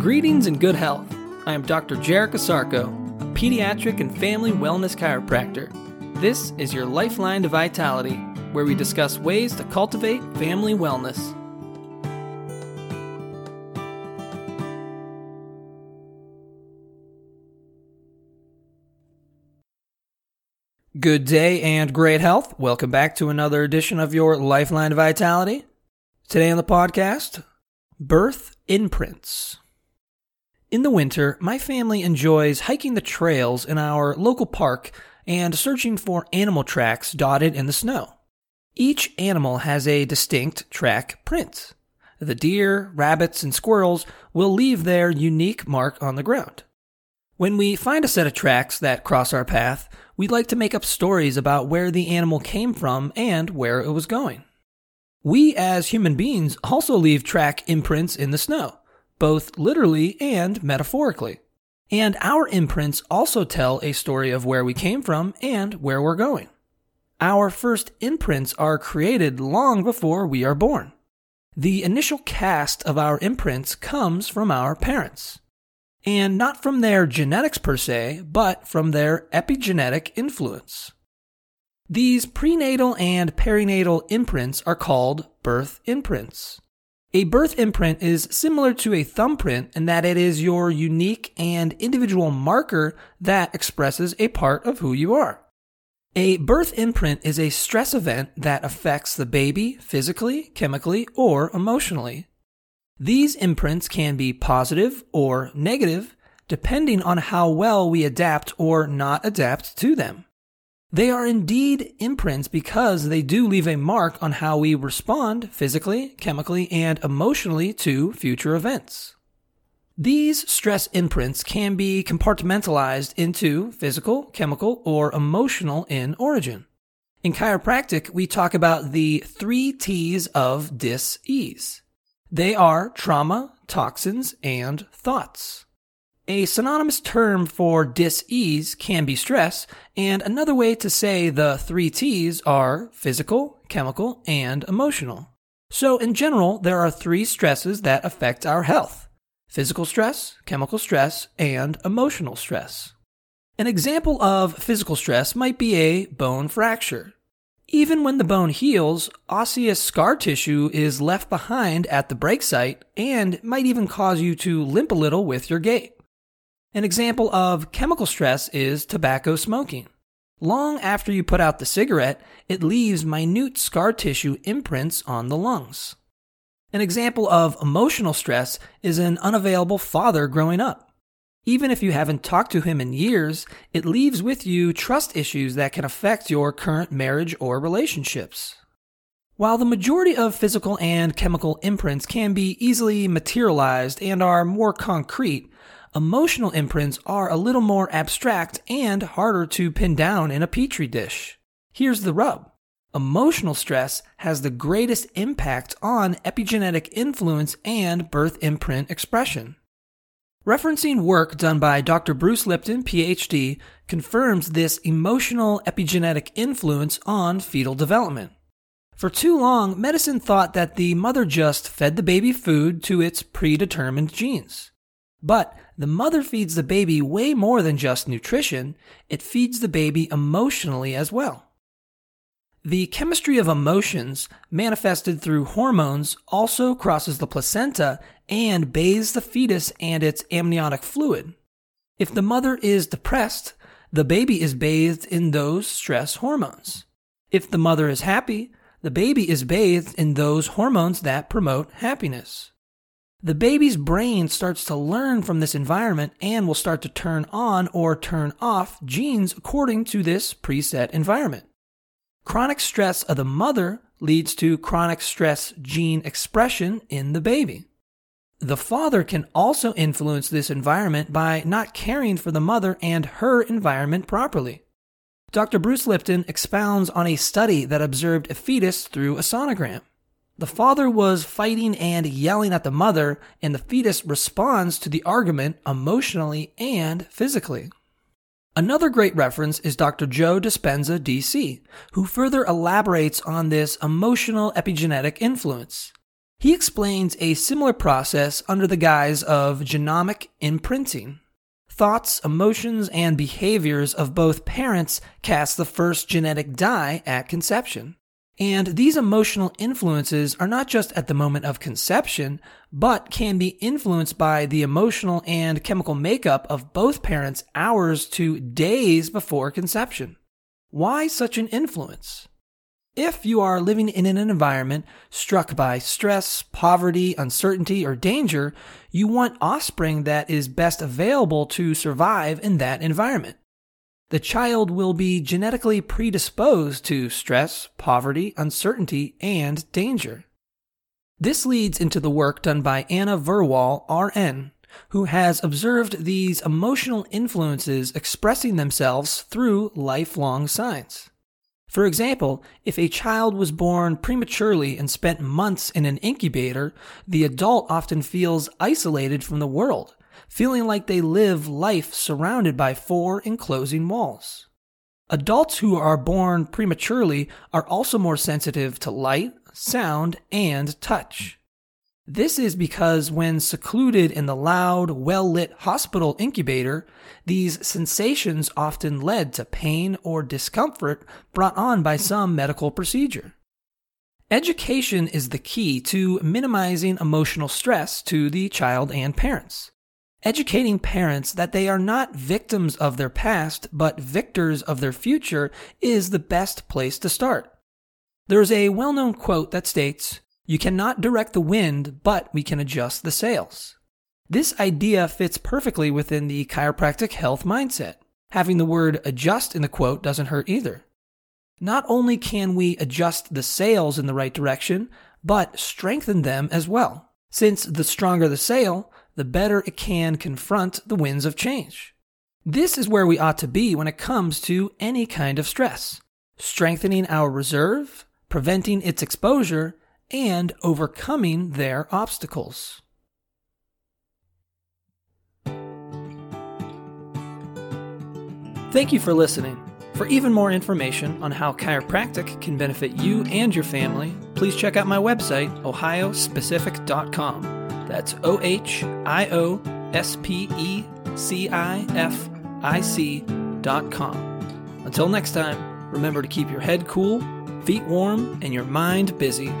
Greetings and good health. I am Dr. Jarek Asarko, a pediatric and family wellness chiropractor. This is your Lifeline to Vitality, where we discuss ways to cultivate family wellness. Good day and great health. Welcome back to another edition of your Lifeline to Vitality. Today on the podcast, birth imprints. In the winter, my family enjoys hiking the trails in our local park and searching for animal tracks dotted in the snow. Each animal has a distinct track print. The deer, rabbits, and squirrels will leave their unique mark on the ground. When we find a set of tracks that cross our path, we'd like to make up stories about where the animal came from and where it was going. We as human beings also leave track imprints in the snow both literally and metaphorically. And our imprints also tell a story of where we came from and where we're going. Our first imprints are created long before we are born. The initial cast of our imprints comes from our parents. And not from their genetics per se, but from their epigenetic influence. These prenatal and perinatal imprints are called birth imprints. A birth imprint is similar to a thumbprint in that it is your unique and individual marker that expresses a part of who you are. A birth imprint is a stress event that affects the baby physically, chemically, or emotionally. These imprints can be positive or negative depending on how well we adapt or not adapt to them. They are indeed imprints because they do leave a mark on how we respond physically, chemically, and emotionally to future events. These stress imprints can be compartmentalized into physical, chemical, or emotional in origin. In chiropractic, we talk about the three T's of dis-ease. They are trauma, toxins, and thoughts. A synonymous term for dis-ease can be stress, and another way to say the three T's are physical, chemical, and emotional. So in general, there are three stresses that affect our health. Physical stress, chemical stress, and emotional stress. An example of physical stress might be a bone fracture. Even when the bone heals, osseous scar tissue is left behind at the break site and might even cause you to limp a little with your gait. An example of chemical stress is tobacco smoking. Long after you put out the cigarette, it leaves minute scar tissue imprints on the lungs. An example of emotional stress is an unavailable father growing up. Even if you haven't talked to him in years, it leaves with you trust issues that can affect your current marriage or relationships. While the majority of physical and chemical imprints can be easily materialized and are more concrete, Emotional imprints are a little more abstract and harder to pin down in a petri dish. Here's the rub. Emotional stress has the greatest impact on epigenetic influence and birth imprint expression. Referencing work done by Dr. Bruce Lipton, PhD, confirms this emotional epigenetic influence on fetal development. For too long, medicine thought that the mother just fed the baby food to its predetermined genes. But the mother feeds the baby way more than just nutrition, it feeds the baby emotionally as well. The chemistry of emotions, manifested through hormones, also crosses the placenta and bathes the fetus and its amniotic fluid. If the mother is depressed, the baby is bathed in those stress hormones. If the mother is happy, the baby is bathed in those hormones that promote happiness. The baby's brain starts to learn from this environment and will start to turn on or turn off genes according to this preset environment. Chronic stress of the mother leads to chronic stress gene expression in the baby. The father can also influence this environment by not caring for the mother and her environment properly. Dr. Bruce Lipton expounds on a study that observed a fetus through a sonogram. The father was fighting and yelling at the mother, and the fetus responds to the argument emotionally and physically. Another great reference is Dr. Joe Dispenza, DC, who further elaborates on this emotional epigenetic influence. He explains a similar process under the guise of genomic imprinting. Thoughts, emotions, and behaviors of both parents cast the first genetic die at conception. And these emotional influences are not just at the moment of conception, but can be influenced by the emotional and chemical makeup of both parents hours to days before conception. Why such an influence? If you are living in an environment struck by stress, poverty, uncertainty, or danger, you want offspring that is best available to survive in that environment the child will be genetically predisposed to stress, poverty, uncertainty, and danger. This leads into the work done by Anna Verwaal, RN, who has observed these emotional influences expressing themselves through lifelong signs. For example, if a child was born prematurely and spent months in an incubator, the adult often feels isolated from the world feeling like they live life surrounded by four enclosing walls. Adults who are born prematurely are also more sensitive to light, sound, and touch. This is because when secluded in the loud, well lit hospital incubator, these sensations often led to pain or discomfort brought on by some medical procedure. Education is the key to minimizing emotional stress to the child and parents. Educating parents that they are not victims of their past, but victors of their future is the best place to start. There is a well known quote that states, You cannot direct the wind, but we can adjust the sails. This idea fits perfectly within the chiropractic health mindset. Having the word adjust in the quote doesn't hurt either. Not only can we adjust the sails in the right direction, but strengthen them as well. Since the stronger the sail, the better it can confront the winds of change. This is where we ought to be when it comes to any kind of stress, strengthening our reserve, preventing its exposure, and overcoming their obstacles. Thank you for listening. For even more information on how chiropractic can benefit you and your family, please check out my website, ohiospecific.com. That's O H I O S P E C I F I C dot com. Until next time, remember to keep your head cool, feet warm, and your mind busy